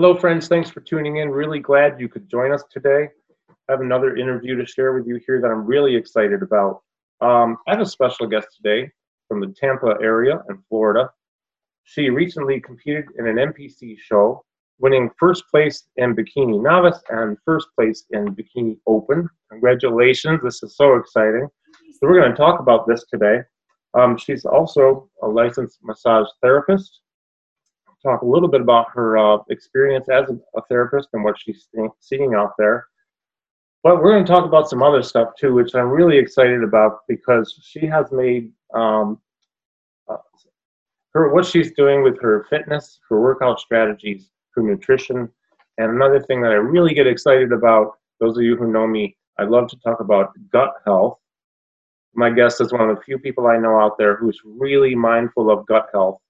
Hello, friends. Thanks for tuning in. Really glad you could join us today. I have another interview to share with you here that I'm really excited about. Um, I have a special guest today from the Tampa area in Florida. She recently competed in an NPC show, winning first place in Bikini Novice and first place in Bikini Open. Congratulations. This is so exciting. So, we're going to talk about this today. Um, she's also a licensed massage therapist talk a little bit about her uh, experience as a, therapist and what she's seeing out there. But we're going to talk about some other stuff too, which I'm really excited about because she has made um, uh, her what she's doing with her fitness, her workout strategies, her nutrition, and another thing that I really get excited about. Those of you who know me, I love to talk about gut health. My guest is one of the few people I know out there who's really mindful of gut health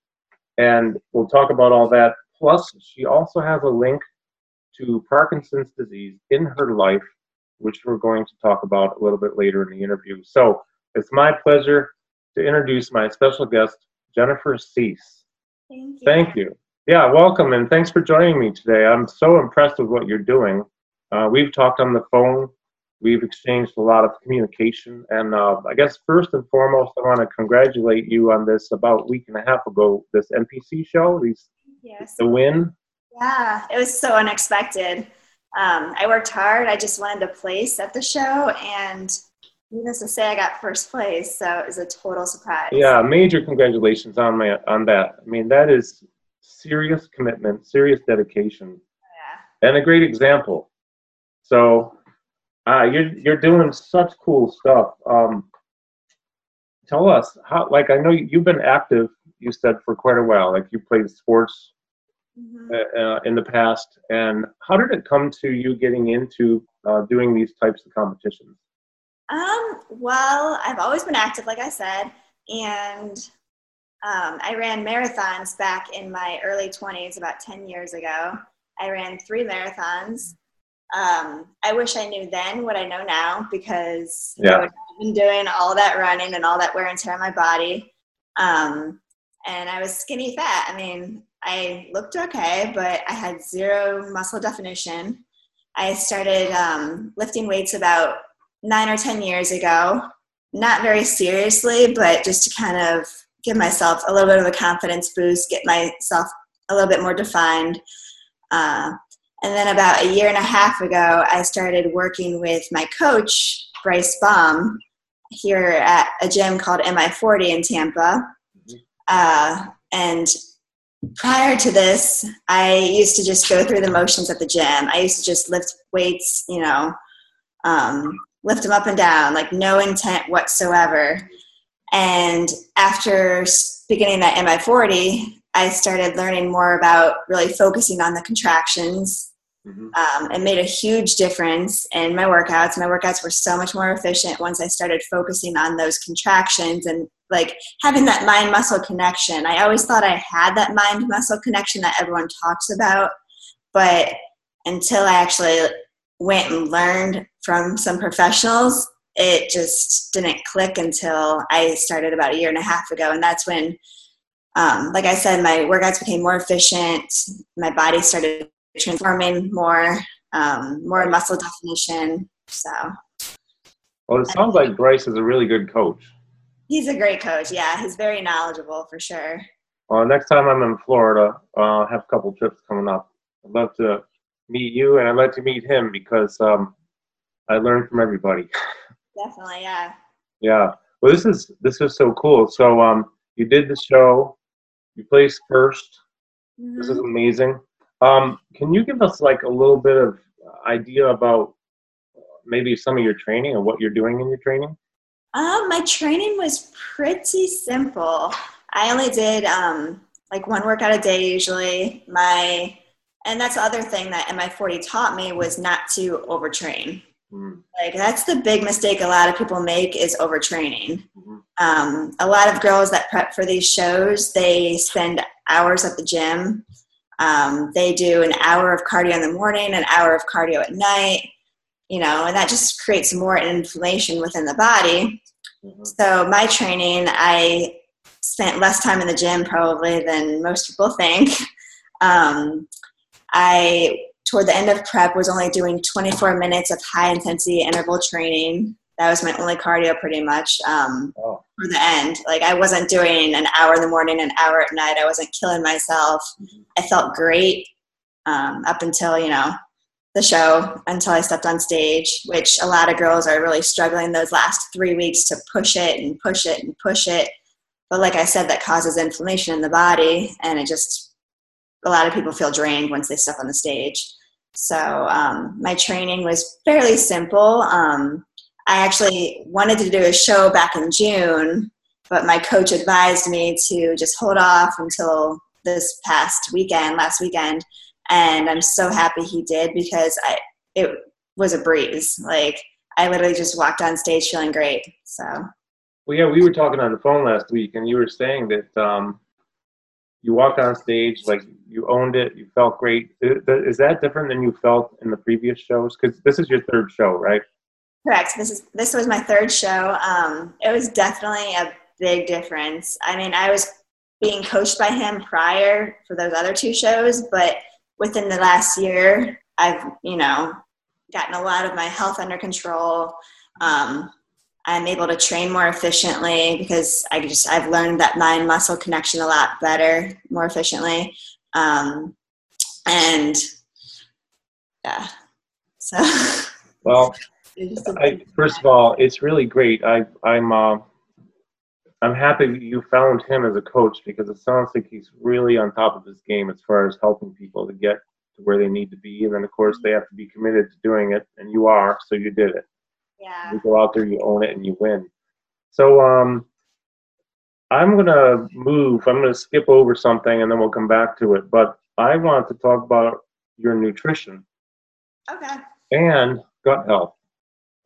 and we'll talk about all that. Plus, she also has a link to Parkinson's disease in her life, which we're going to talk about a little bit later in the interview. So it's my pleasure to introduce my special guest, Jennifer Cease. Thank you. Thank you. Yeah, welcome, and thanks for joining me today. I'm so impressed with what you're doing. Uh, we've talked on the phone We've exchanged a lot of communication, and uh, I guess first and foremost, I want to congratulate you on this about a week and a half ago. This NPC show, these yes. the win. Yeah, it was so unexpected. Um, I worked hard. I just wanted a place at the show, and needless to say, I got first place. So it was a total surprise. Yeah, major congratulations on my on that. I mean, that is serious commitment, serious dedication, yeah. and a great example. So uh, you're you're doing such cool stuff. Um, tell us how. Like I know you've been active. You said for quite a while. Like you played sports mm-hmm. uh, uh, in the past. And how did it come to you getting into uh, doing these types of competitions? Um. Well, I've always been active, like I said, and um, I ran marathons back in my early 20s, about 10 years ago. I ran three marathons um, I wish I knew then what I know now because yeah. I would have been doing all that running and all that wear and tear on my body. Um, and I was skinny fat. I mean, I looked okay, but I had zero muscle definition. I started um, lifting weights about nine or 10 years ago, not very seriously, but just to kind of give myself a little bit of a confidence boost, get myself a little bit more defined. Uh, and then about a year and a half ago, I started working with my coach, Bryce Baum, here at a gym called MI40 in Tampa. Uh, and prior to this, I used to just go through the motions at the gym. I used to just lift weights, you know, um, lift them up and down, like no intent whatsoever. And after beginning that MI40, I started learning more about really focusing on the contractions. Mm-hmm. Um, it made a huge difference in my workouts. My workouts were so much more efficient once I started focusing on those contractions and like having that mind muscle connection. I always thought I had that mind muscle connection that everyone talks about, but until I actually went and learned from some professionals, it just didn't click until I started about a year and a half ago. And that's when um, like I said, my workouts became more efficient. My body started transforming more, um, more muscle definition. So. Well, it sounds like Bryce is a really good coach. He's a great coach. Yeah, he's very knowledgeable for sure. Well, next time I'm in Florida, uh, I have a couple trips coming up. I'd love to meet you, and I'd like to meet him because um, I learn from everybody. Definitely, yeah. Yeah. Well, this is this is so cool. So, um, you did the show you placed 1st mm-hmm. This is mm-hmm. amazing. Um, can you give us like a little bit of idea about maybe some of your training and what you're doing in your training? Um, my training was pretty simple. I only did um, like one workout a day usually. My and that's the other thing that MI40 taught me was not to overtrain. Mm. Like that's the big mistake a lot of people make is overtraining. Mm-hmm. Um, a lot of girls that prep for these shows, they spend hours at the gym. Um, they do an hour of cardio in the morning, an hour of cardio at night, you know, and that just creates more inflammation within the body. Mm-hmm. So my training, I spent less time in the gym probably than most people think. Um, I toward the end of prep was only doing 24 minutes of high intensity interval training that was my only cardio pretty much um, oh. for the end. Like i wasn't doing an hour in the morning an hour at night. I wasn't killing myself. Mm-hmm. i felt great um, up until you know the show until i stepped on stage which a lot of girls are really struggling those last three weeks to push it and push it and push it. But like i said that causes inflammation in the body and it just a lot of people feel drained once they step on the stage. So um, my training was fairly simple. Um, I actually wanted to do a show back in June, but my coach advised me to just hold off until this past weekend, last weekend, and I'm so happy he did because I it was a breeze. Like I literally just walked on stage feeling great. So. Well, yeah, we were talking on the phone last week, and you were saying that um, you walked on stage like you owned it, you felt great. Is that different than you felt in the previous shows? Because this is your third show, right? Correct. This is this was my third show. Um, it was definitely a big difference. I mean, I was being coached by him prior for those other two shows, but within the last year, I've you know gotten a lot of my health under control. Um, I'm able to train more efficiently because I just I've learned that mind muscle connection a lot better, more efficiently, um, and yeah. So. Well, I, first of all, it's really great. I, I'm uh, I'm happy you found him as a coach because it sounds like he's really on top of his game as far as helping people to get to where they need to be. And then, of course, they have to be committed to doing it, and you are, so you did it. Yeah. You go out there, you own it, and you win. So, um, I'm gonna move. I'm gonna skip over something, and then we'll come back to it. But I want to talk about your nutrition. Okay. And gut health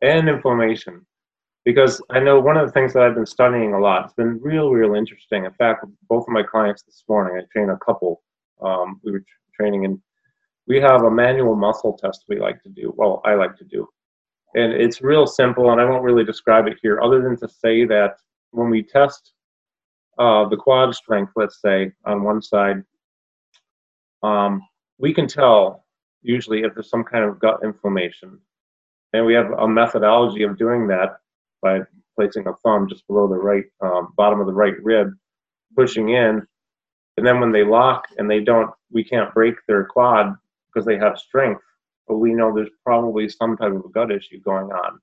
and inflammation. Because I know one of the things that I've been studying a lot, it's been real, real interesting. In fact, both of my clients this morning, I trained a couple. Um, we were training and we have a manual muscle test we like to do. Well, I like to do. And it's real simple, and I won't really describe it here, other than to say that when we test uh, the quad strength, let's say, on one side, um, we can tell usually if there's some kind of gut inflammation and we have a methodology of doing that by placing a thumb just below the right um, bottom of the right rib, pushing in. And then when they lock and they don't, we can't break their quad because they have strength, but we know there's probably some type of a gut issue going on.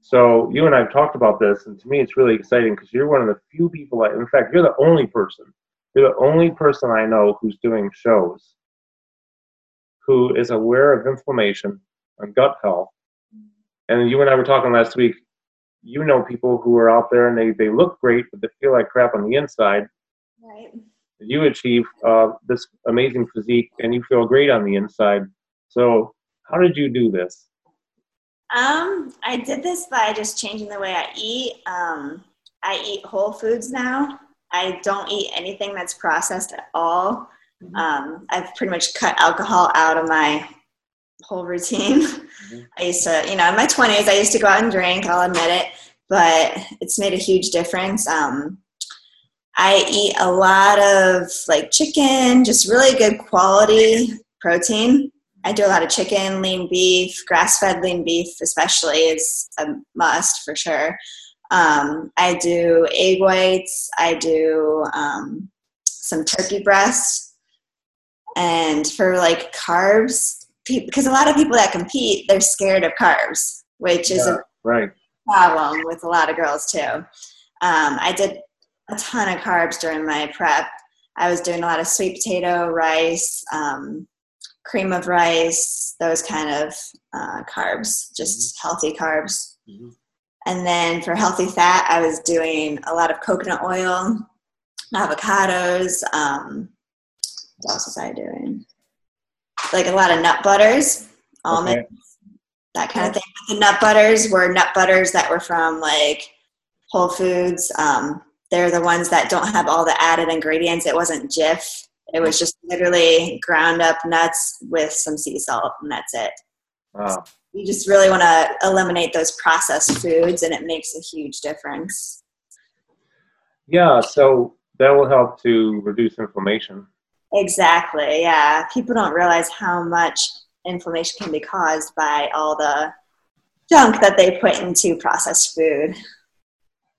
So you and I have talked about this, and to me, it's really exciting because you're one of the few people. I, in fact, you're the only person. You're the only person I know who's doing shows who is aware of inflammation and gut health and you and I were talking last week. You know people who are out there and they, they look great, but they feel like crap on the inside. Right. You achieve uh, this amazing physique and you feel great on the inside. So, how did you do this? Um, I did this by just changing the way I eat. Um, I eat whole foods now. I don't eat anything that's processed at all. Mm-hmm. Um, I've pretty much cut alcohol out of my whole routine. Mm-hmm. I used to, you know, in my 20s, I used to go out and drink, I'll admit it, but it's made a huge difference. Um, I eat a lot of like chicken, just really good quality protein. I do a lot of chicken, lean beef, grass fed lean beef, especially, is a must for sure. Um, I do egg whites, I do um, some turkey breast. And for like carbs, because a lot of people that compete, they're scared of carbs, which is yeah, a right. problem with a lot of girls too. Um, I did a ton of carbs during my prep. I was doing a lot of sweet potato, rice, um, cream of rice, those kind of uh, carbs, just mm-hmm. healthy carbs. Mm-hmm. And then for healthy fat, I was doing a lot of coconut oil, avocados. Um, what else was I doing? Like a lot of nut butters, almonds, okay. that kind of thing. The nut butters were nut butters that were from like Whole Foods. Um, they're the ones that don't have all the added ingredients. It wasn't Jif. It was just literally ground up nuts with some sea salt, and that's it. Wow. You just really want to eliminate those processed foods, and it makes a huge difference. Yeah, so that will help to reduce inflammation. Exactly. Yeah. People don't realize how much inflammation can be caused by all the junk that they put into processed food.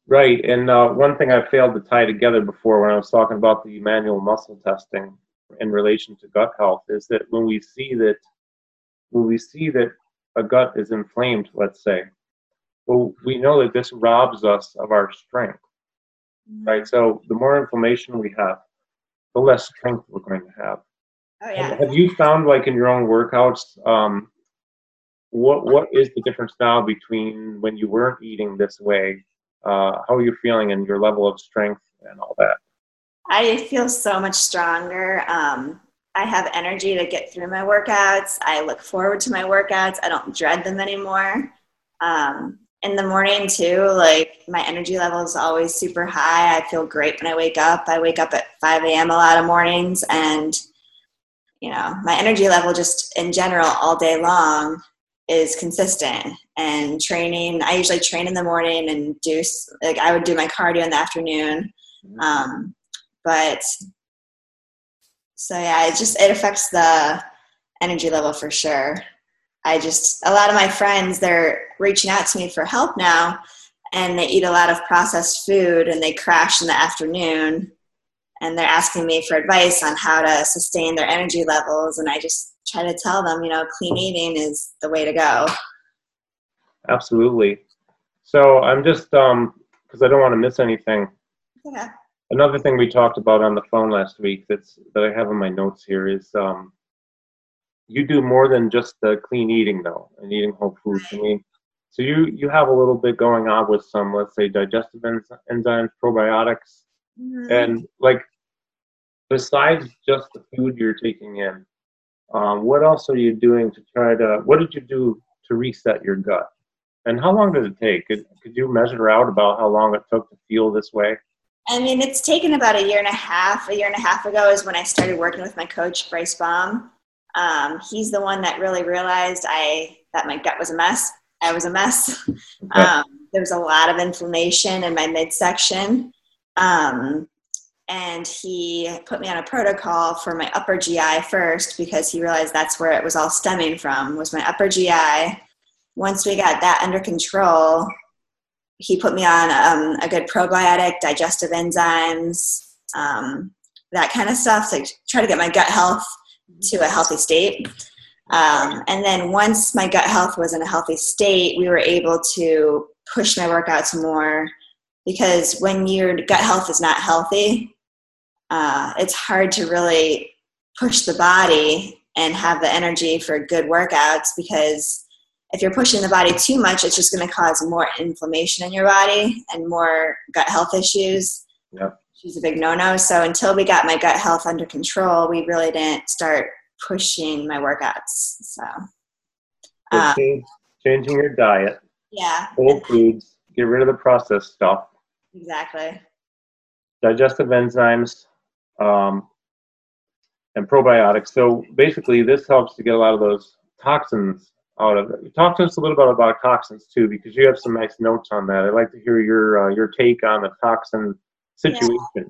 Right. And uh, one thing I failed to tie together before when I was talking about the manual muscle testing in relation to gut health is that when we see that when we see that a gut is inflamed, let's say, well, we know that this robs us of our strength. Right. So the more inflammation we have, the less strength we're going to have. Oh yeah. Have you found, like in your own workouts, um, what what is the difference now between when you weren't eating this way? Uh, how are you feeling and your level of strength and all that? I feel so much stronger. Um, I have energy to get through my workouts. I look forward to my workouts. I don't dread them anymore. Um, in the morning too, like my energy level is always super high. I feel great when I wake up. I wake up at 5 a.m. a lot of mornings and you know, my energy level just in general all day long is consistent and training i usually train in the morning and do like i would do my cardio in the afternoon mm-hmm. um, but so yeah it just it affects the energy level for sure i just a lot of my friends they're reaching out to me for help now and they eat a lot of processed food and they crash in the afternoon and they're asking me for advice on how to sustain their energy levels and i just try to tell them you know clean eating is the way to go. Absolutely. So i'm just um because i don't want to miss anything. Yeah. Another thing we talked about on the phone last week that's that i have in my notes here is um you do more than just the clean eating though and eating whole foods i mean so you you have a little bit going on with some let's say digestive enzymes probiotics mm-hmm. and like besides just the food you're taking in, um, what else are you doing to try to? What did you do to reset your gut? And how long did it take? Could, could you measure out about how long it took to feel this way? I mean, it's taken about a year and a half. A year and a half ago is when I started working with my coach, Bryce Baum. Um, he's the one that really realized I that my gut was a mess. I was a mess. Okay. Um, there was a lot of inflammation in my midsection. Um, and he put me on a protocol for my upper GI first because he realized that's where it was all stemming from was my upper GI. Once we got that under control, he put me on um, a good probiotic, digestive enzymes, um, that kind of stuff to try to get my gut health to a healthy state. Um, and then once my gut health was in a healthy state, we were able to push my workouts more because when your gut health is not healthy, uh, it's hard to really push the body and have the energy for good workouts because if you're pushing the body too much, it's just going to cause more inflammation in your body and more gut health issues. Yep. She's a big no-no. So until we got my gut health under control, we really didn't start pushing my workouts. So, um, changing your diet. Yeah. Whole foods. Get rid of the processed stuff. Exactly. Digestive enzymes um, and probiotics. So basically, this helps to get a lot of those toxins out of it. Talk to us a little bit about toxins too, because you have some nice notes on that. I'd like to hear your uh, your take on the toxin situation. Yeah.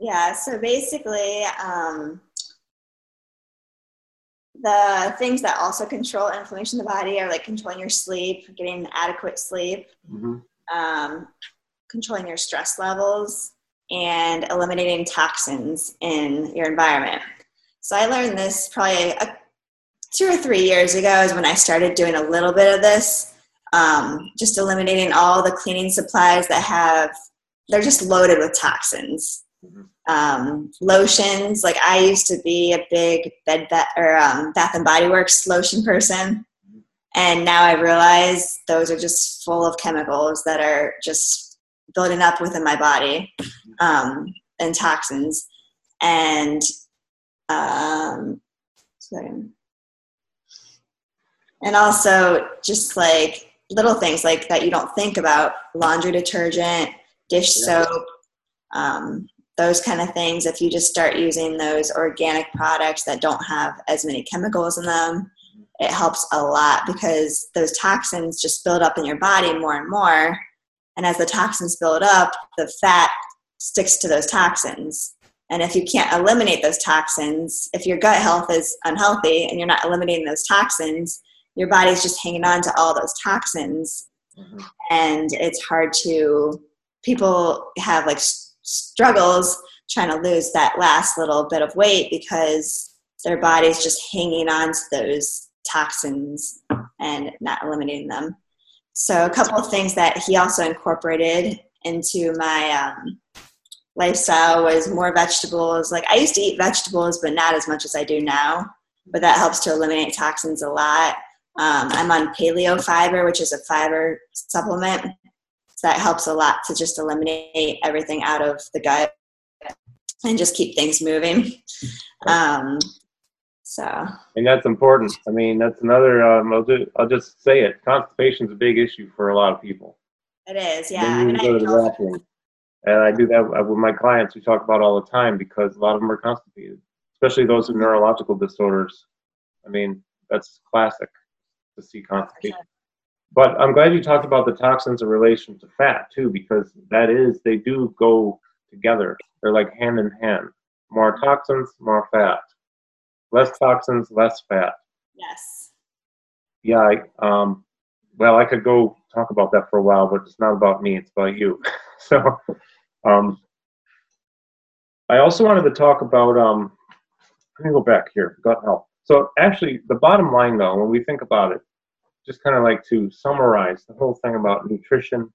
yeah so basically, um, the things that also control inflammation in the body are like controlling your sleep, getting adequate sleep, mm-hmm. um, controlling your stress levels, and eliminating toxins in your environment. So I learned this probably a, two or three years ago is when I started doing a little bit of this, um, just eliminating all the cleaning supplies that have, they're just loaded with toxins. Mm-hmm. Um, lotions, like I used to be a big bed bath or um, Bath and Body Works lotion person. And now I realize those are just full of chemicals that are just building up within my body um, and toxins and um, and also just like little things like that you don't think about laundry detergent dish yeah. soap um, those kind of things if you just start using those organic products that don't have as many chemicals in them it helps a lot because those toxins just build up in your body more and more and as the toxins build up, the fat sticks to those toxins. And if you can't eliminate those toxins, if your gut health is unhealthy and you're not eliminating those toxins, your body's just hanging on to all those toxins. Mm-hmm. And it's hard to, people have like struggles trying to lose that last little bit of weight because their body's just hanging on to those toxins and not eliminating them. So, a couple of things that he also incorporated into my um, lifestyle was more vegetables. Like, I used to eat vegetables, but not as much as I do now. But that helps to eliminate toxins a lot. Um, I'm on paleo fiber, which is a fiber supplement. That helps a lot to just eliminate everything out of the gut and just keep things moving. Um, so. And that's important. I mean, that's another. Um, I'll, do, I'll just say it. Constipation is a big issue for a lot of people. It is, yeah. I mean, go to the bathroom, and I do that with my clients. We talk about all the time because a lot of them are constipated, especially those with neurological disorders. I mean, that's classic to see constipation. But I'm glad you talked about the toxins in relation to fat too, because that is they do go together. They're like hand in hand. More toxins, more fat. Less toxins, less fat. Yes. Yeah. I, um, well, I could go talk about that for a while, but it's not about me. It's about you. so, um, I also wanted to talk about. Um, let me go back here. Gut health. So actually, the bottom line, though, when we think about it, just kind of like to summarize the whole thing about nutrition,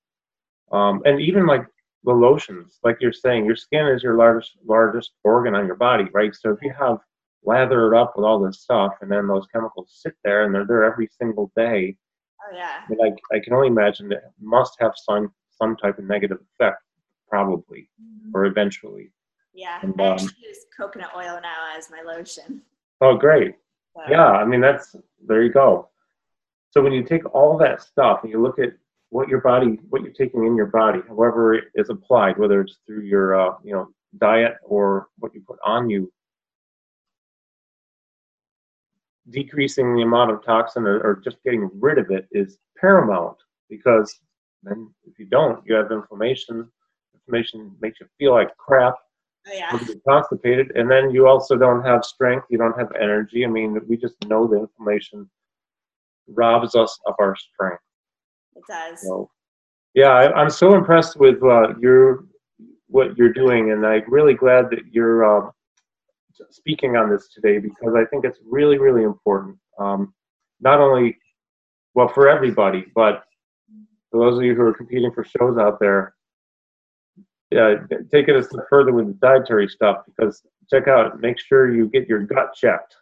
um, and even like the lotions, like you're saying, your skin is your largest largest organ on your body, right? So if you have lathered up with all this stuff, and then those chemicals sit there, and they're there every single day. Oh yeah. I, I can only imagine that it must have some some type of negative effect, probably, mm-hmm. or eventually. Yeah, and, I actually use coconut oil now as my lotion. Oh, great. So. Yeah, I mean, that's, there you go. So when you take all that stuff and you look at what your body, what you're taking in your body, however it is applied, whether it's through your, uh, you know, diet or what you put on you, decreasing the amount of toxin or, or just getting rid of it is paramount because then if you don't, you have inflammation. Inflammation makes you feel like crap Oh, yeah. constipated, and then you also don't have strength. You don't have energy. I mean, we just know the inflammation robs us of our strength. It does. So, yeah, I, am so impressed with uh, your what you're doing, and I'm really glad that you're uh, speaking on this today because I think it's really, really important. Um, not only well for everybody, but for those of you who are competing for shows out there, yeah, take it a step further with the dietary stuff because check out, make sure you get your gut checked.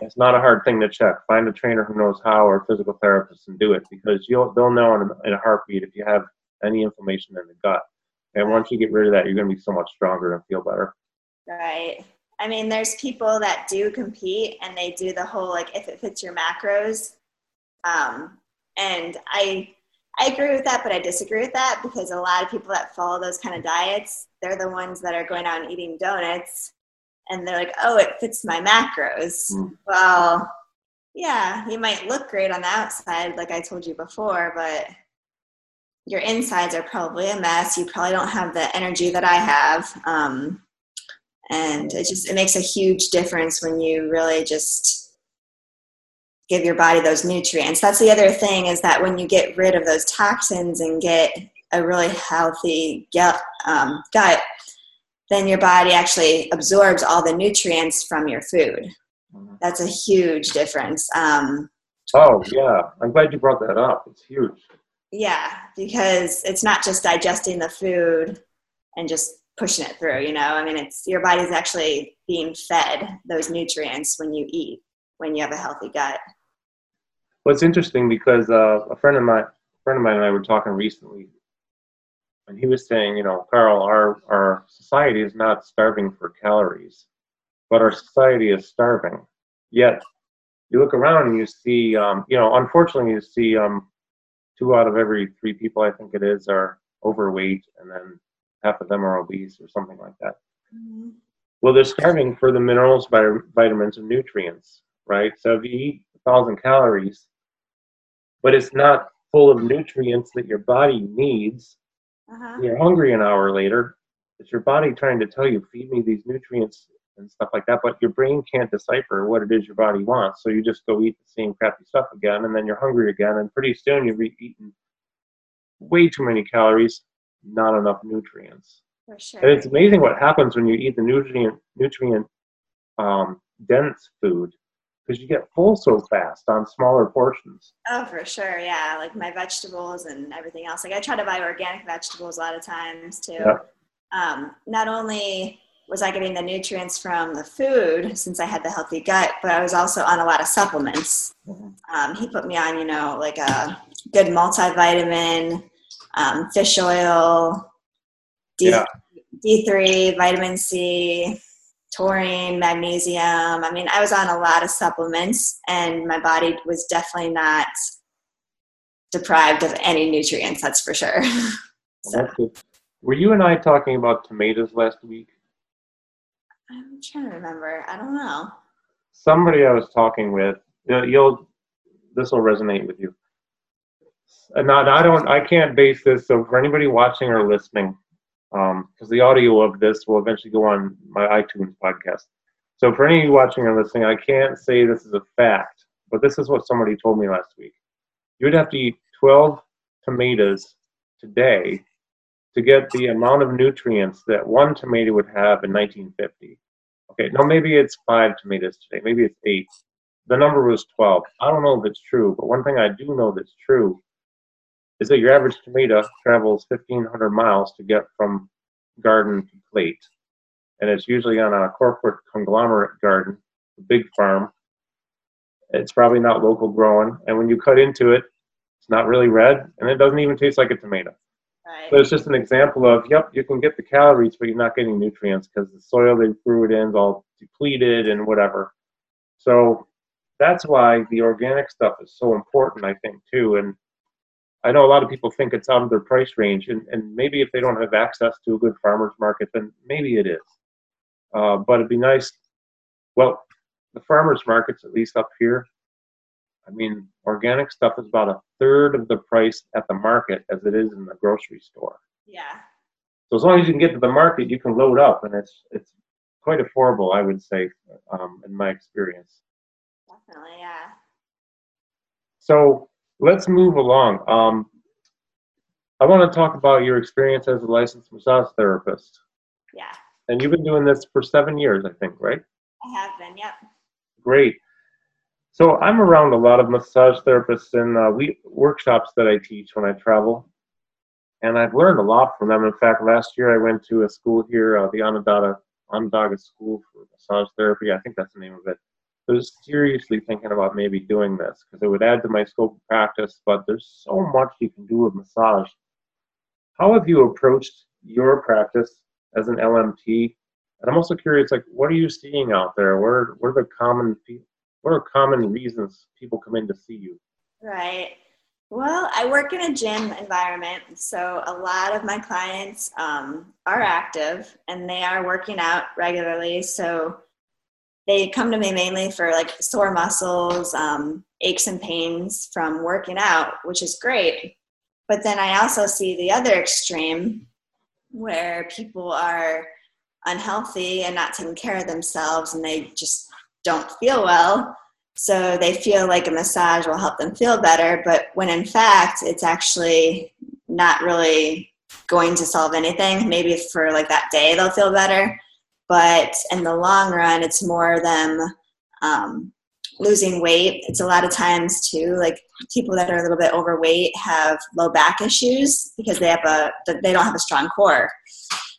It's not a hard thing to check. Find a trainer who knows how or a physical therapist and do it because you'll they'll know in a, in a heartbeat if you have any inflammation in the gut. And once you get rid of that, you're going to be so much stronger and feel better. Right. I mean, there's people that do compete and they do the whole like if it fits your macros. Um, and I I agree with that, but I disagree with that because a lot of people that follow those kind of diets, they're the ones that are going out and eating donuts and they're like, oh, it fits my macros. Mm. Well, yeah, you might look great on the outside, like I told you before, but your insides are probably a mess. You probably don't have the energy that I have. Um, and it just it makes a huge difference when you really just give your body those nutrients. That's the other thing is that when you get rid of those toxins and get a really healthy gut, um, gut then your body actually absorbs all the nutrients from your food. Mm-hmm. That's a huge difference. Um, oh, yeah. I'm glad you brought that up. It's huge. Yeah, because it's not just digesting the food and just pushing it through, you know? I mean, it's your body's actually being fed those nutrients when you eat, when you have a healthy gut. Well, it's interesting because uh, a friend of mine, friend of mine and I were talking recently, and he was saying, you know, Carl, our our society is not starving for calories, but our society is starving. Yet, you look around and you see, um, you know, unfortunately, you see um, two out of every three people, I think it is, are overweight, and then half of them are obese or something like that. Mm-hmm. Well, they're starving for the minerals, vitamins, and nutrients, right? So if you eat a thousand calories, but it's not full of nutrients that your body needs. Uh-huh. You're hungry an hour later. it's your body trying to tell you, feed me these nutrients and stuff like that, but your brain can't decipher what it is your body wants. So you just go eat the same crappy stuff again, and then you're hungry again, and pretty soon you've eaten way too many calories, not enough nutrients. For sure. And it's amazing what happens when you eat the nutrient nutrient um, dense food because you get full so fast on smaller portions. Oh, for sure. Yeah. Like my vegetables and everything else. Like I try to buy organic vegetables a lot of times too. Yeah. Um, not only was I getting the nutrients from the food since I had the healthy gut, but I was also on a lot of supplements. Mhm. Um, he put me on, you know, like a good multivitamin, um, fish oil, D- Yeah. D3, vitamin C, taurine, magnesium. I mean, I was on a lot of supplements, and my body was definitely not deprived of any nutrients, that's for sure. Well, so good. Were you and I talking about tomatoes last week? I'm trying to remember. I don't know. Somebody I was talking with, you'll, this will resonate with you. Uh, and not, I don't, I can't base this. So for anybody watching or listening, Um, because the audio of this will eventually go on my iTunes podcast. So for any of you watching or listening, I can't say this is a fact, but this is what somebody told me last week. You would have to eat 12 tomatoes today to get the amount of nutrients that one tomato would have in 1950. Okay, no, maybe it's five tomatoes today. Maybe it's eight. The number was 12. I don't know if it's true, but one thing I do know that's true is that your average tomato travels 1,500 miles to get from garden to plate. And it's usually on a corporate conglomerate garden, a big farm. It's probably not local growing. And when you cut into it, it's not really red and it doesn't even taste like a tomato. Right. So it's just an example of, yep, you can get the calories, but you're not getting nutrients because the soil they grew it in is all depleted and whatever. So that's why the organic stuff is so important, I think, too. And I know a lot of people think it's out of their price range, and, and maybe if they don't have access to a good farmer's market, then maybe it is. Uh, but it'd be nice. Well, the farmers markets, at least up here, I mean, organic stuff is about a third of the price at the market as it is in the grocery store. yeah. So as long as you can get to the market, you can load up, and it's it's quite affordable, I would say, um, in my experience. Definitely. Yeah. So let's move along. Um, I want to talk about your experience as a licensed massage therapist, Yeah. and you've been doing this for seven years, I think, right? I have been. Yep. Great. So I'm around a lot of massage therapists in uh, we workshops that I teach when I travel, and I've learned a lot from them. In fact, last year I went to a school here, uh, the Onondaga Onondaga School for Massage Therapy. I think that's the name of it. I was seriously thinking about maybe doing this because it would add to my scope of practice. But there's so much you can do with massage. How have you approached your practice as an LMT? And I'm also curious, like, what are you seeing out there? What are, what are the common what are common reasons people come in to see you? Right. Well, I work in a gym environment, so a lot of my clients um, are active and they are working out regularly. So they come to me mainly for like sore muscles, um, aches and pains from working out, which is great. But then I also see the other extreme where people are unhealthy and not taking care of themselves and they just don't feel well. So they feel like a massage will help them feel better, but when in fact it's actually not really going to solve anything. Maybe for like that day they'll feel better, but in the long run, it's more them um, losing weight. It's a lot of times too, like people that are a little bit overweight have low back issues because they have a they don't have a strong core.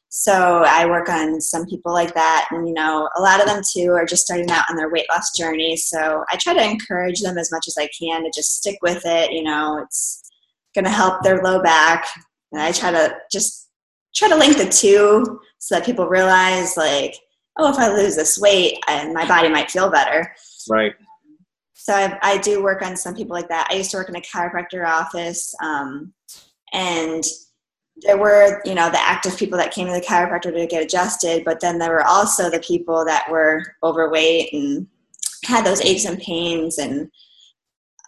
So I work on some people like that, and you know, a lot of them too are just starting out on their weight loss journey. So I try to encourage them as much as I can to just stick with it. You know, it's going to help their low back, and I try to just try to link the two so that people realize, like, oh, if I lose this weight, and my body might feel better. Right. So I, I do work on some people like that. I used to work in a chiropractor office, um, and there were you know the active people that came to the chiropractor to get adjusted but then there were also the people that were overweight and had those aches and pains and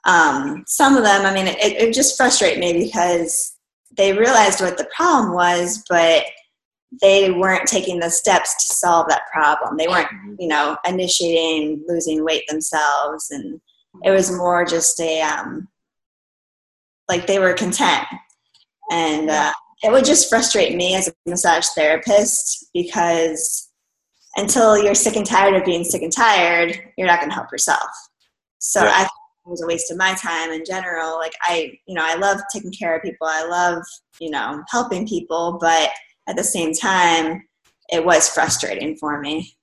um, some of them i mean it, it just frustrated me because they realized what the problem was but they weren't taking the steps to solve that problem. They weren't, Mhm. you know, initiating losing weight themselves, and it was more just a um, like they were content, and uh, it would just frustrate me as a massage therapist because until you're sick and tired of being sick and tired, you're not going to help yourself. So Yeah. I was a waste of my time in general. Like I, you know, I love taking care of people. I love, you know, helping people, but at the same time, it was frustrating for me.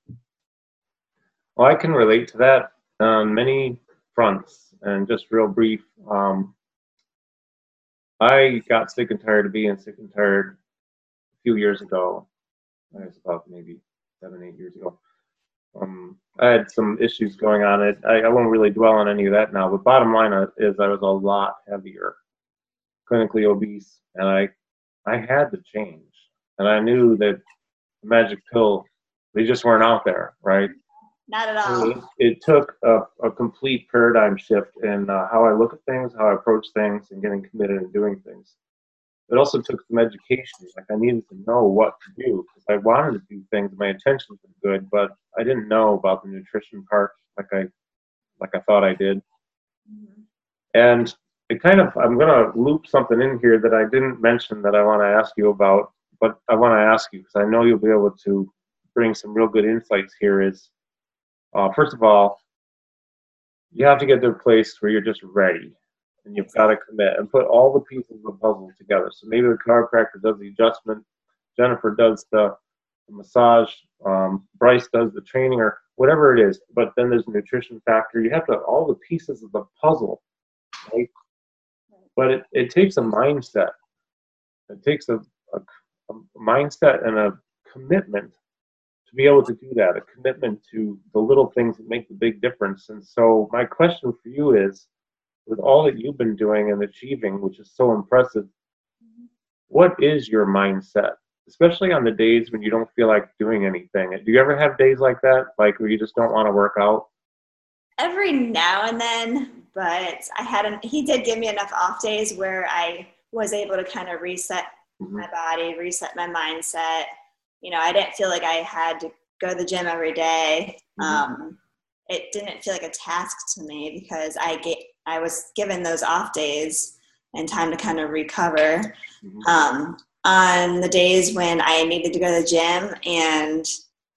Well, I can relate to that on many fronts. And just real brief, um, I got sick and tired of being sick and tired a few years ago. I was about maybe seven, eight years ago. Um, I had some issues going on. It I, I won't really dwell on any of that now. But bottom line is, I was a lot heavier, clinically obese, and I I had to change. And I knew that the magic pill, they just weren't out there, right? Not at all. it, it took a, a complete paradigm shift in uh, how I look at things, how I approach things, and getting committed and doing things. It also took some education. Like I needed to know what to do because I wanted to do things. My intentions were good, but I didn't know about the nutrition part like I like I thought I did. Mhm. And it kind of I'm gonna loop something in here that I didn't mention that I want to ask you about, but I want to ask you because I know you'll be able to bring some real good insights here. Is uh, first of all, you have to get to a place where you're just ready and you've got to commit and put all the pieces of the puzzle together. So maybe the chiropractor does the adjustment, Jennifer does the, the massage, um, Bryce does the training, or whatever it is. But then there's a nutrition factor. You have to have all the pieces of the puzzle, right? But it, it takes a mindset. It takes a, a, a mindset and a commitment to be able to do that, a commitment to the little things that make the big difference. And so, my question for you is with all that you've been doing and achieving, which is so impressive, what is your mindset? Especially on the days when you don't feel like doing anything. Do you ever have days like that, like where you just don't want to work out? Every now and then, but I had an, he did give me enough off days where I was able to kind of reset Mhm. my body, reset my mindset. You know, I didn't feel like I had to go to the gym every day. Mhm. Um, it didn't feel like a task to me because I get I was given those off days and time to kind of recover. Mhm. Um, on the days when I needed to go to the gym and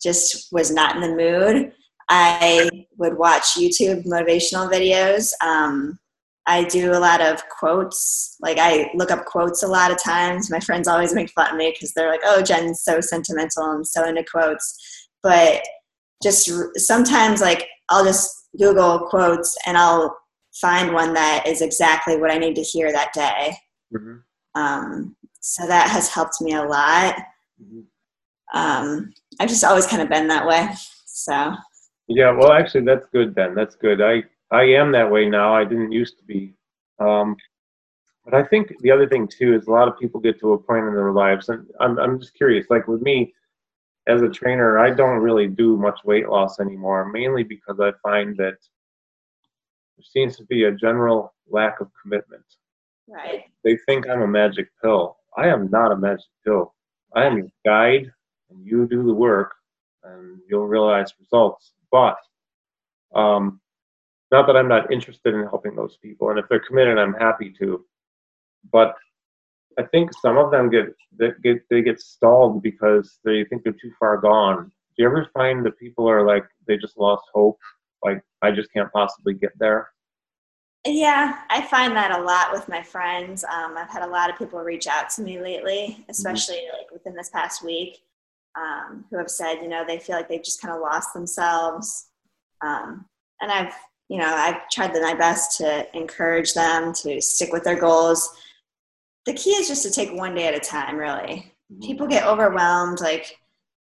just was not in the mood, I would watch YouTube motivational videos. Um, I do a lot of quotes. Like I look up quotes a lot of times. My friends always make fun of me because they're like, "Oh, Jen's so sentimental and so into quotes." But just r- sometimes, like I'll just Google quotes and I'll find one that is exactly what I need to hear that day. Mhm. Um, so that has helped me a lot. Mhm. Um, I've just always kind of been that way. So Yeah, well, actually, that's good then. That's good. I I am that way now. I didn't used to be. Um, but I think the other thing too is a lot of people get to a point in their lives, and I'm I'm just curious. Like with me, as a trainer, I don't really do much weight loss anymore, mainly because I find that there seems to be a general lack of commitment. right, They think I'm a magic pill. I am not a magic pill. I am your guide, and you do the work, and you'll realize results. But um, not that I'm not interested in helping those people, and if they're committed, I'm happy to. But I think some of them get they get they get stalled because they think they're too far gone. Do you ever find that people are like they just lost hope? Like I just can't possibly get there. yeah, I find that a lot with my friends. Um, I've had a lot of people reach out to me lately, especially like within this past week, um, who have said, you know, they feel like they've just kind of lost themselves. Um, and I've, you know, I've tried my best to encourage them to stick with their goals. The key is just to take one day at a time, really. people get overwhelmed like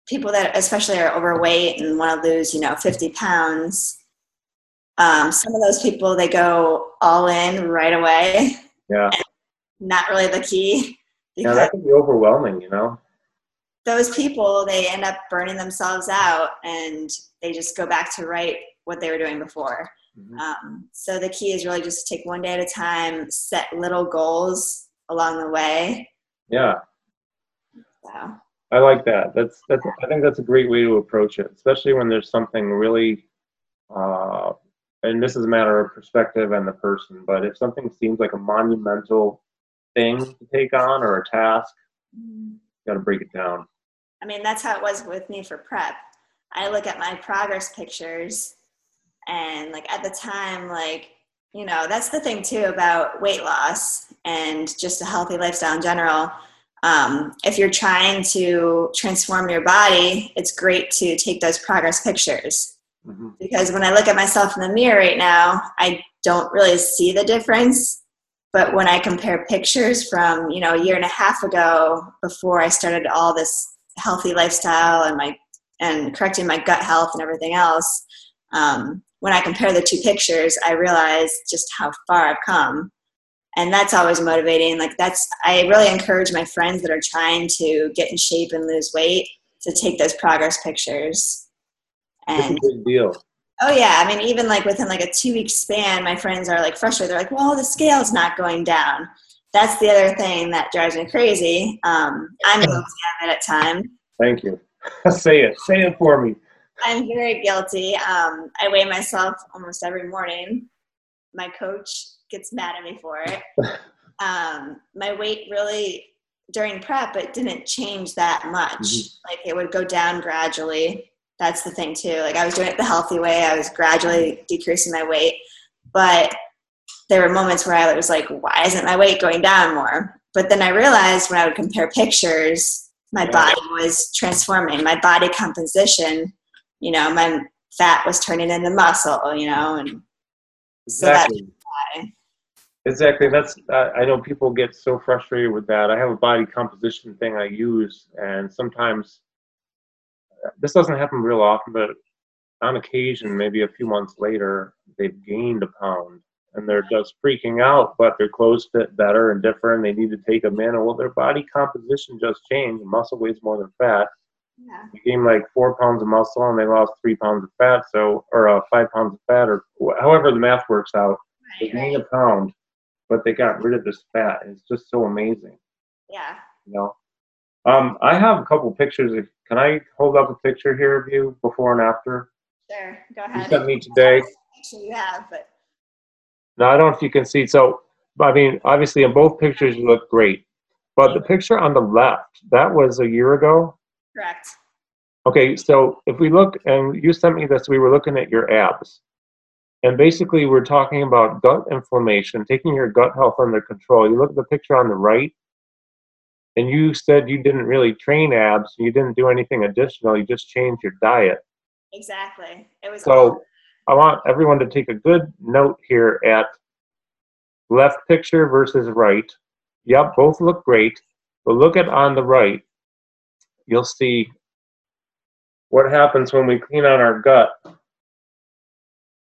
people that especially are overweight and want to lose you know 50 pounds um, some of those people they go all in right away Yeah, not really the key yeah, that can be overwhelming. You know. those people they end up burning themselves out and they just go back to right what they were doing before Mhm. um, so the key is really just to take one day at a time set little goals along the way Yeah. so I like that. That's that's. I think that's a great way to approach it, especially when there's something really. Uh, and this is a matter of perspective and the person. But if something seems like a monumental thing to take on or a task, Mm-hmm. you got to break it down. I mean, that's how it was with me for prep. I look at my progress pictures, and like at the time, like, you know, that's the thing too about weight loss and just a healthy lifestyle in general. Um, if you're trying to transform your body, it's great to take those progress pictures hmm because when I look at myself in the mirror right now, I don't really see the difference. But when I compare pictures from, you know, a year and a half ago before I started all this healthy lifestyle and my and correcting my gut health and everything else, um, when I compare the two pictures, I realize just how far I've come. And that's always motivating. Like that's I really encourage my friends that are trying to get in shape and lose weight to take those progress pictures. It's And a big deal. Oh yeah, I mean even like within like a two week span, my friends are like frustrated. They're like, "Well, the scale's not going down." That's the other thing that drives me crazy. Um, I'm guilty of it at times. Thank you. Say it. Say it for me. I'm very guilty. Um, I weigh myself almost every morning. My coach gets mad at me for it. Um, my weight really during prep it didn't change that much. Mhm. Like it would go down gradually. That's the thing too. Like I was doing it the healthy way. I was gradually decreasing my weight, but there were moments where I was like, "Why isn't my weight going down more?" But then I realized when I would compare pictures, my Yeah. body was transforming. My body composition, you know, my fat was turning into muscle. You know, and So Exactly. why. Exactly. That's. Uh, I know people get so frustrated with that. I have a body composition thing I use, and sometimes this doesn't happen real often, but on occasion, maybe a few months later, they've gained a pound and they're just freaking out. But their clothes fit better and different. They need to take them in. Well, their body composition just changed. Muscle weighs more than fat. yeah, They gained like four pounds of muscle and they lost three pounds of fat. So, or uh, five pounds of fat, or however the math works out. They gained a pound, but they got rid of this fat. It's just so amazing, yeah. you know. Um, I have a couple pictures. If, can I hold up a picture here of you before and after? Sure, go ahead. You sent me today. Actually, you have, but Now I don't know if you can see. So, I mean, obviously in both pictures you look great, but the picture on the left that was a year ago. correct. Okay, so if we look, and you sent me this, we were looking at your abs. And basically, we're talking about gut inflammation, taking your gut health under control. You look at the picture on the right, and you said you didn't really train abs, you didn't do anything additional, you just changed your diet. Exactly. It was So all I want everyone to take a good note here at left picture versus right. Yep, both look great. But look at on the right, you'll see what happens when we clean out our gut.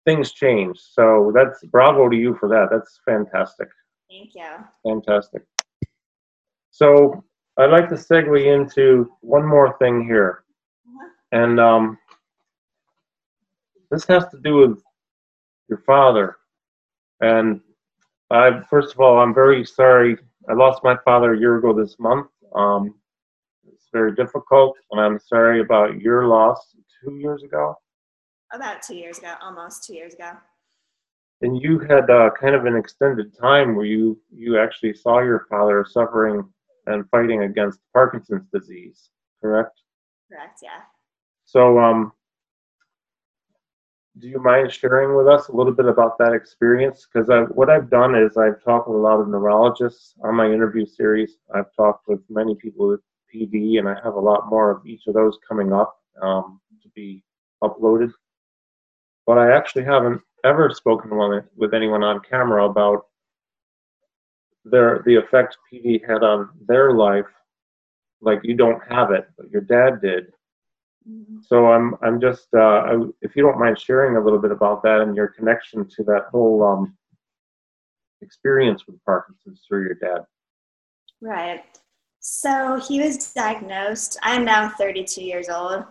Things change. So that's bravo to you for that. That's fantastic. thank you. Fantastic. So I'd like to segue into one more thing here. Uh-huh. And um, this has to do with your father. And I, first of all, I'm very sorry. I lost my father a year ago this month. Um, it's very difficult, and I'm sorry about your loss two years ago. About two years ago, almost two years ago. And you had uh, kind of an extended time where you you actually saw your father suffering and fighting against Parkinson's disease, correct? Correct. Yeah. So, um, do you mind sharing with us a little bit about that experience? Because what I've done is I've talked with a lot of neurologists on my interview series. I've talked with many people with PD, and I have a lot more of each of those coming up um, to be uploaded. But I actually haven't ever spoken with anyone on camera about their the effect PD had on their life. Like you don't have it, but your dad did. Mhm. So I'm I'm just uh, I, if you don't mind sharing a little bit about that and your connection to that whole um, experience with Parkinson's through your dad. Right. So he was diagnosed. I'm now 32 years old.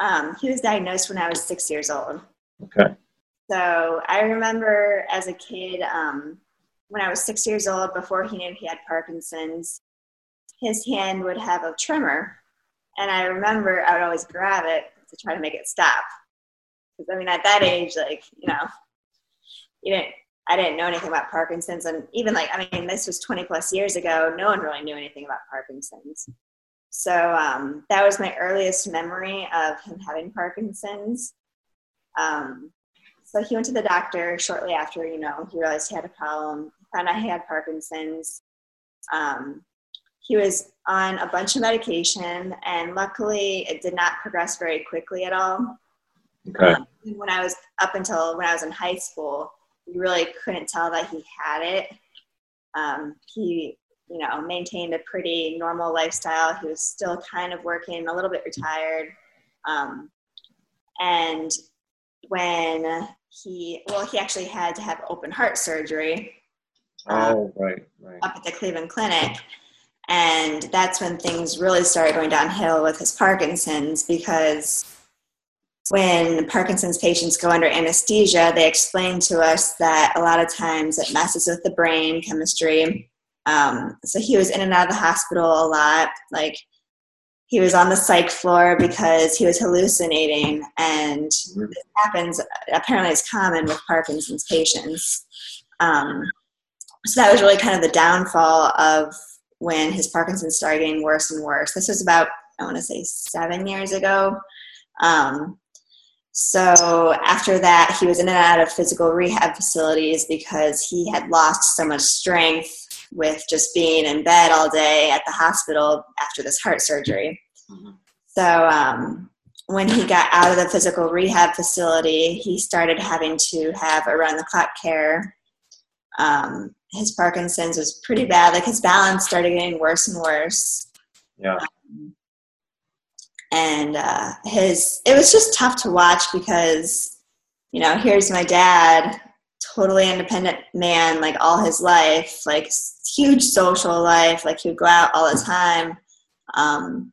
Um, he was diagnosed when I was six years old. Okay. So I remember as a kid, um, when I was six years old, before he knew he had Parkinson's, his hand would have a tremor. and I remember I would always grab it to try to make it stop. Because I mean, at that age, like you know, you didn't. I didn't know anything about Parkinson's, and even like I mean, this was 20 plus years ago. No one really knew anything about Parkinson's. So um, that was my earliest memory of him having Parkinson's. Um, so he went to the doctor shortly after, you know, he realized he had a problem, found out he had Parkinson's. Um, he was on a bunch of medication, and luckily it did not progress very quickly at all. Okay. Um, when I was up until when I was in high school, you really couldn't tell that he had it. Um, he, you know, maintained a pretty normal lifestyle. He was still kind of working, a little bit retired. Um, and when he, well, he actually had to have open heart surgery Oh, right, right. up at the Cleveland Clinic. And that's when things really started going downhill with his Parkinson's because when Parkinson's patients go under anesthesia, they explain to us that a lot of times it messes with the brain chemistry. Um, so he was in and out of the hospital a lot. Like he was on the psych floor because he was hallucinating, and Mhm. this happens. Apparently, it's common with Parkinson's patients. Um, so that was really kind of the downfall of when his Parkinson's started getting worse and worse. This was about, I want to say, seven years ago. Um, so after that, he was in and out of physical rehab facilities because he had lost so much strength with just being in bed all day at the hospital after this heart surgery. Mhm. So um, when he got out of the physical rehab facility, he started having to have around the clock care. Um, his Parkinson's was pretty bad. Like his balance started getting worse and worse Yeah. and uh, his it was just tough to watch because you know here's my dad totally independent man like all his life like huge social life like he would go out all the time um,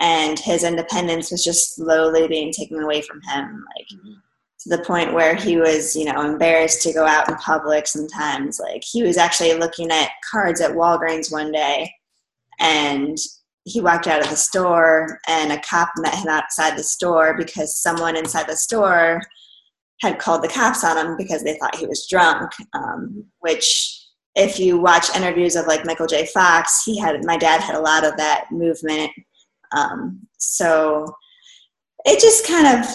and his independence was just slowly being taken away from him like Mhm. to the point where he was you know embarrassed to go out in public sometimes like he was actually looking at cards at walgreens one day and he walked out of the store and a cop met him outside the store because someone inside the store had called the cops on him because they thought he was drunk um, which if you watch interviews of like michael j. Fox he had my dad had a lot of that movement. Um, so it just kind of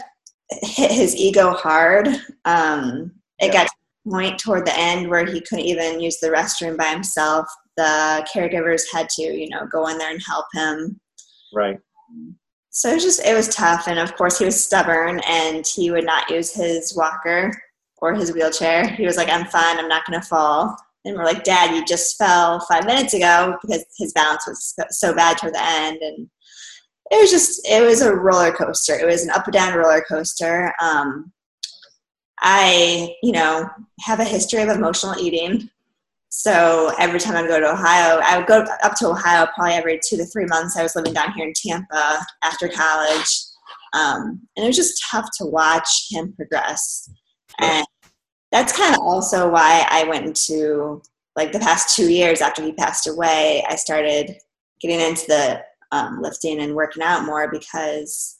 hit his ego hard. Um, it Yeah. got to the point toward the end where he couldn't even use the restroom by himself. The caregivers had to you know go in there and help him. Right. So it was just it was tough and of course he was stubborn and he would not use his walker or his wheelchair. He was like i'm fine i'm not going to fall. And we're like dad you just fell five minutes ago because his balance was so- bad toward the end. And it was just it was a roller coaster. It was an up and down roller coaster. Um, i you know have a history of emotional eating so every time I'd go to Ohio, I would go up to Ohio probably every two to three months. I was living down here in Tampa after college. Um, and it was just tough to watch him progress. And that's kind of also why I went into, like, the past two years after he passed away, I started getting into the um, lifting and working out more because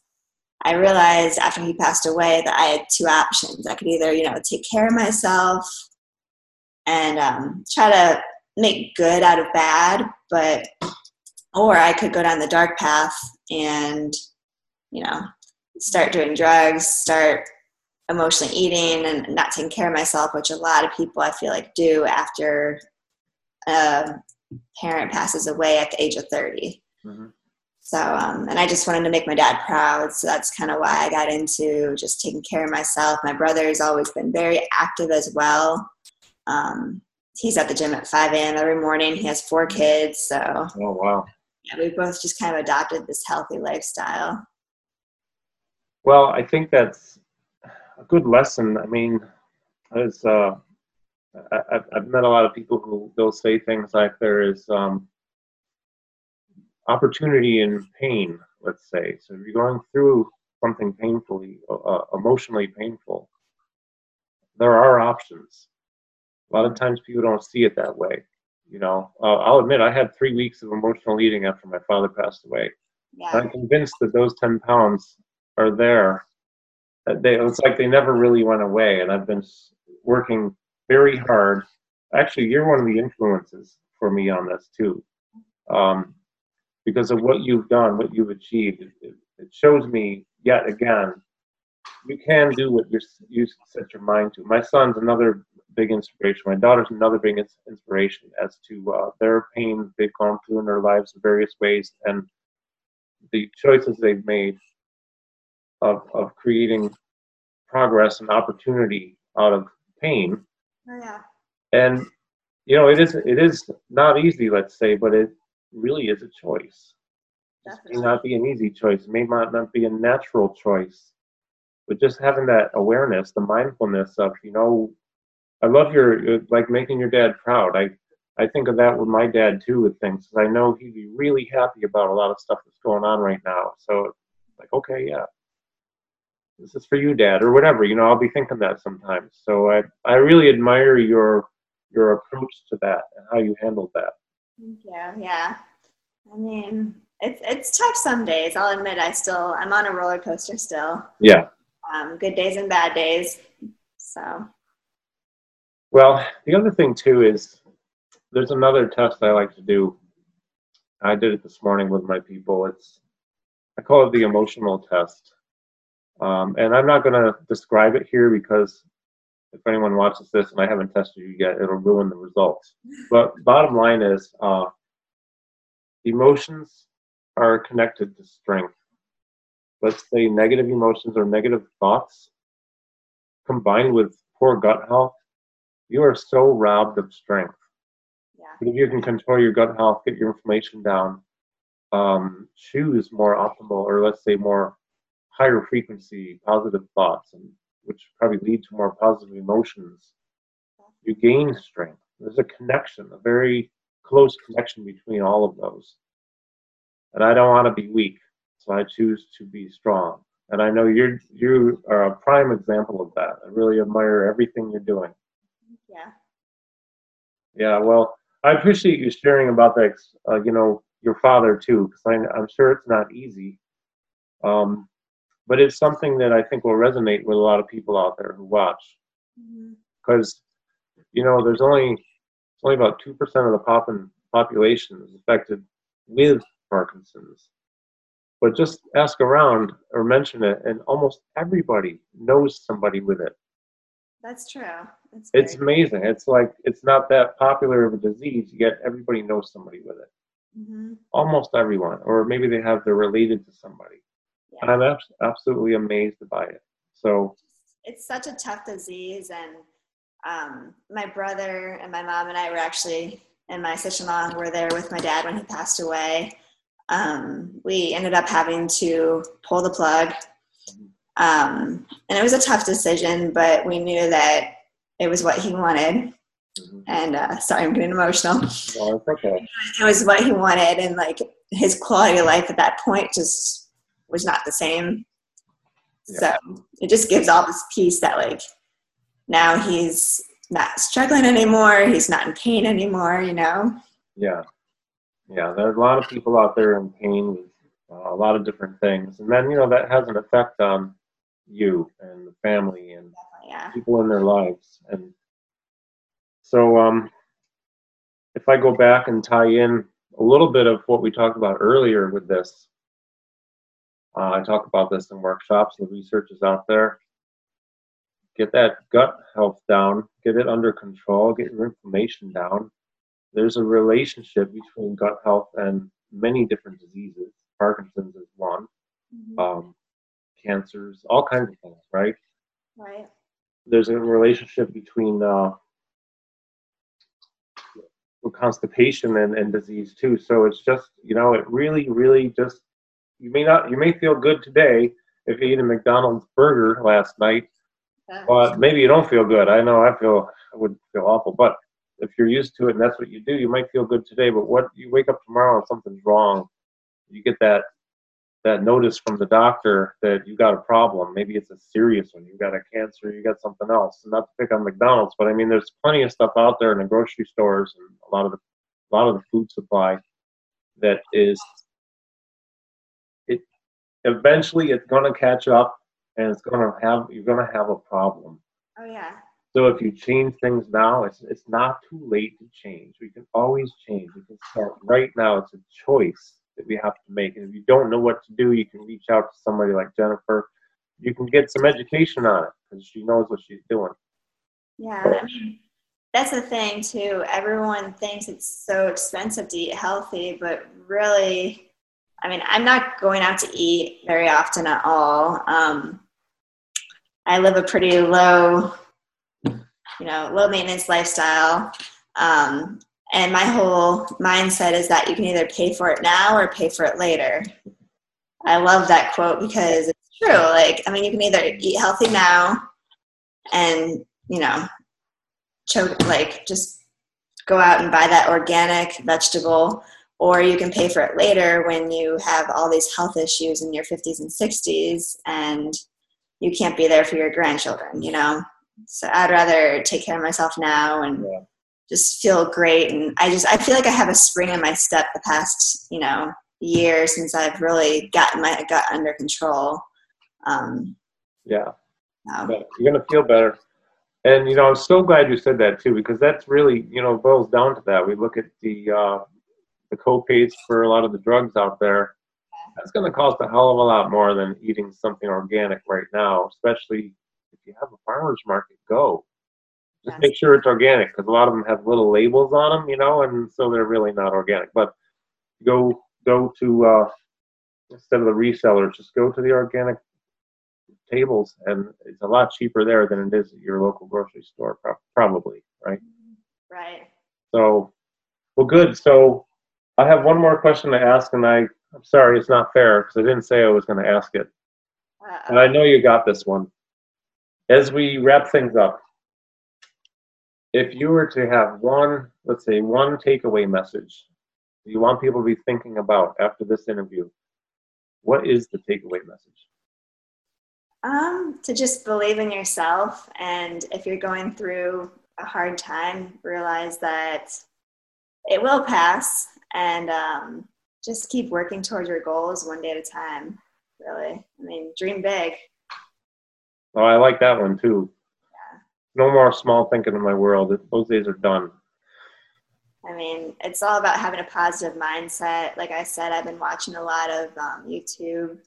I realized after he passed away that I had two options. I could either, you know, take care of myself and um, try to make good out of bad, but or I could go down the dark path and you know start doing drugs, start emotionally eating and not taking care of myself, which a lot of people I feel like do after a parent passes away at the age of 30. Mhm. So, um, and I just wanted to make my dad proud. So that's kind of why I got into just taking care of myself. My brother's always been very active as well. Um, he's at the gym at 5 a.m. every morning. He has four kids. So, Oh, wow. yeah, we both just kind of adopted this healthy lifestyle. Well, I think that's a good lesson. I mean, as uh, I, I've, I've met a lot of people who they'll say things like there is um, opportunity in pain. Let's say so. If you're going through something painfully, uh, emotionally painful, there are options. A lot of times people don't see it that way. You know, uh, I'll admit I had three weeks of emotional eating after my father passed away. Yeah. I'm convinced that those 10 pounds are there. That They, it's like they never really went away. And I've been working very hard. Actually, you're one of the influences for me on this too. Um, because of what you've done, what you've achieved, it, it- shows me yet again you can do what you're, you set your mind to. My son's another big inspiration. My daughter's another big inspiration as to uh, their pain they've gone through in their lives in various ways and the choices they've made of, of creating progress and opportunity out of pain. Oh, yeah. And you know, it is it is not easy, let's say, but it really is a choice. It may not be an easy choice. It may not, not be a natural choice. But just having that awareness, the mindfulness of, you know, I love your like making your dad proud. I I think of that with my dad too with things. 'cause I know he'd be really happy about a lot of stuff that's going on right now. So like, okay, yeah. This is for you, Dad, or whatever. You know, I'll be thinking that sometimes. So I I really admire your your approach to that and how you handled that. Thank you. Yeah. I mean, it's it's tough some days. I'll admit I still I'm on a roller coaster still. Yeah. Um, good days and bad days. So Well, the other thing too is there's another test I like to do. I did it this morning with my people. It's I call it the emotional test. Um, and I'm not going to describe it here because if anyone watches this and I haven't tested you yet, it'll ruin the results. But bottom line is, uh, emotions are connected to strength. Let's say negative emotions or negative thoughts combined with poor gut health, you are so robbed of strength. yeah. But if you can control your gut health, get your inflammation down, um, choose more optimal, or let's say more higher frequency positive thoughts, and which probably lead to more positive emotions, you gain strength. There's a connection, a very close connection between all of those. And I don't want to be weak, so I choose to be strong. And I know you're you are a prime example of that. I really admire everything you're doing. Yeah. Yeah, well, I appreciate you sharing about that. Uh, you know, your father too, because I'm sure it's not easy. Um, but it's something that I think will resonate with a lot of people out there who watch. Because, you know, there's only it's only about two percent of the pop population is affected with Parkinson's. But just ask around or mention it, and almost everybody knows somebody with it. That's true. That's It's amazing. It's like it's not that popular of a disease, yet everybody knows somebody with it. Mhm. Almost everyone, or maybe they have they're related to somebody. And I'm abs- absolutely amazed by it. So It's such a tough disease, and um, my brother and my mom and I were actually, and my sister-in-law were there with my dad when he passed away. Um, we ended up having to pull the plug, um, and it was a tough decision, but we knew that it was what he wanted. mhm. And uh, sorry, I'm getting emotional. it's okay. it was what he wanted and like his quality of life at that point just was not the same so it just gives all this peace that like now he's not struggling anymore he's not in pain anymore you know Yeah, yeah. There's a lot of people out there in pain with uh, a lot of different things, and then you know that has an effect on you and the family and yeah people in their lives. And so, um, if I go back and tie in a little bit of what we talked about earlier with this, uh, I talk about this in workshops. The research is out there. Get that gut health down, get it under control, get your inflammation down. There's a relationship between gut health and many different diseases. Parkinson's is one, Mhm. um, cancers, all kinds of things, right? right there's a relationship between uh, constipation and, and disease too. So it's just you know it really really just you may not you may feel good today if you eat a McDonald's burger last night, but maybe you don't feel good. I know I feel I would feel awful, but if you're used to it and that's what you do, you might feel good today. But what you wake up tomorrow and something's wrong, you get that that notice from the doctor that you got a problem. Maybe it's a serious one. You got a cancer. You got something else. Not to pick on McDonald's, but I mean, there's plenty of stuff out there in the grocery stores and a lot of the a lot of the food supply that is It eventually it's going to catch up and it's going to have you're going to have a problem Oh yeah. so if you change things now it's it's not too late to change we can always change we can start right now it's a choice that we have to make and if you don't know what to do you can reach out to somebody like jennifer you can get some education on it because she knows what she's doing Yeah, I mean, that's the thing too. Everyone thinks it's so expensive to eat healthy, but really, I mean, I'm not going out to eat very often at all. Um, I live a pretty low, you know, low maintenance lifestyle. Um, and my whole mindset is that you can either pay for it now or pay for it later. I love that quote because it's true. Like, I mean, you can either eat healthy now and, you know, choke, like just go out and buy that organic vegetable, or you can pay for it later when you have all these health issues in your 50s and 60s and you can't be there for your grandchildren, you know? So I'd rather take care of myself now and Yeah. Just feel great. And I just, I feel like I have a spring in my step the past, you know, year since I've really gotten my gut under control. Um, yeah. so, but you're going to feel better. And you know i'm so glad you said that too because that's really you know boils down to that. We look at the uh the co-pays for a lot of the drugs out there. That's going to cost a hell of a lot more than eating something organic right now especially if you have a farmers market go just make sure it's organic because a lot of them have little labels on them you know and so they're really not organic. But go go to uh instead of the resellers just go to the organic tables and it's a lot cheaper there than it is at your local grocery store pro- probably right? Right. so well good. So i have one more question to ask and i i'm sorry it's not fair because i didn't say i was going to ask it. Uh, and i know you got this one. As we wrap things up if you were to have one let's say one takeaway message that you want people to be thinking about after this interview what is the takeaway message Um, to just believe in yourself, and if you're going through a hard time, realize that it will pass, and um, just keep working towards your goals one day at a time. Really, I mean, dream big. Oh, I like that one too. No more small thinking in my world. Those days are done. I mean, it's all about having a positive mindset. Like I said, I've been watching a lot of um, YouTube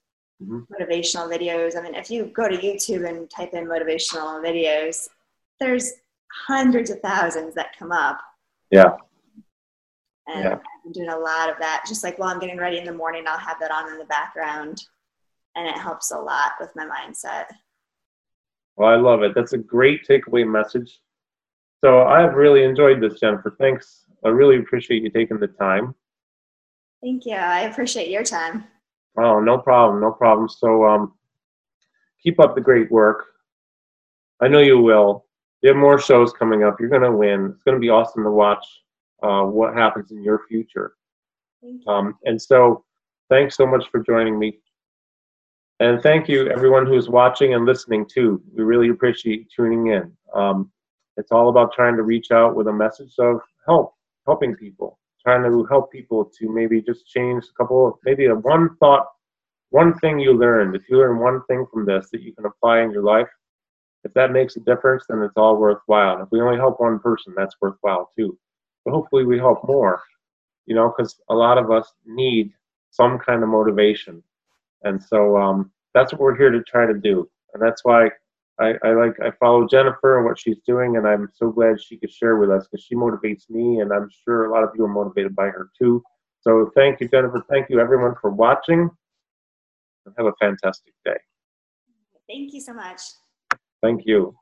Mhm. motivational videos. I mean, if you go to YouTube and type in motivational videos, there's hundreds of thousands that come up. Yeah. And Yeah. I've been doing a lot of that. Just like while I'm getting ready in the morning, I'll have that on in the background. And it helps a lot with my mindset. Well, I love it. That's a great takeaway message. So I've really enjoyed this, Jennifer. Thanks. I really appreciate you taking the time. Thank you. I appreciate your time. Oh, no problem, no problem. So um, keep up the great work. I know you will. You have more shows coming up. You're going to win. It's going to be awesome to watch uh, what happens in your future. Thank you. Um, and so, thanks so much for joining me. And thank you, everyone who's watching and listening too. We really appreciate tuning in. Um, it's all about trying to reach out with a message of help, helping people, trying to help people to maybe just change a couple maybe a one thought, one thing you learned. If you learn one thing from this that you can apply in your life, if that makes a difference, then it's all worthwhile. And if we only help one person, that's worthwhile too. But hopefully, we help more you know, because a lot of us need some kind of motivation. And so um, that's what we're here to try to do. And that's why I, I like, I follow Jennifer and what she's doing, and I'm so glad she could share with us because she motivates me, and I'm sure a lot of you are motivated by her too. So thank you, Jennifer. Thank you, everyone, for watching, and have a fantastic day. Thank you so much. Thank you.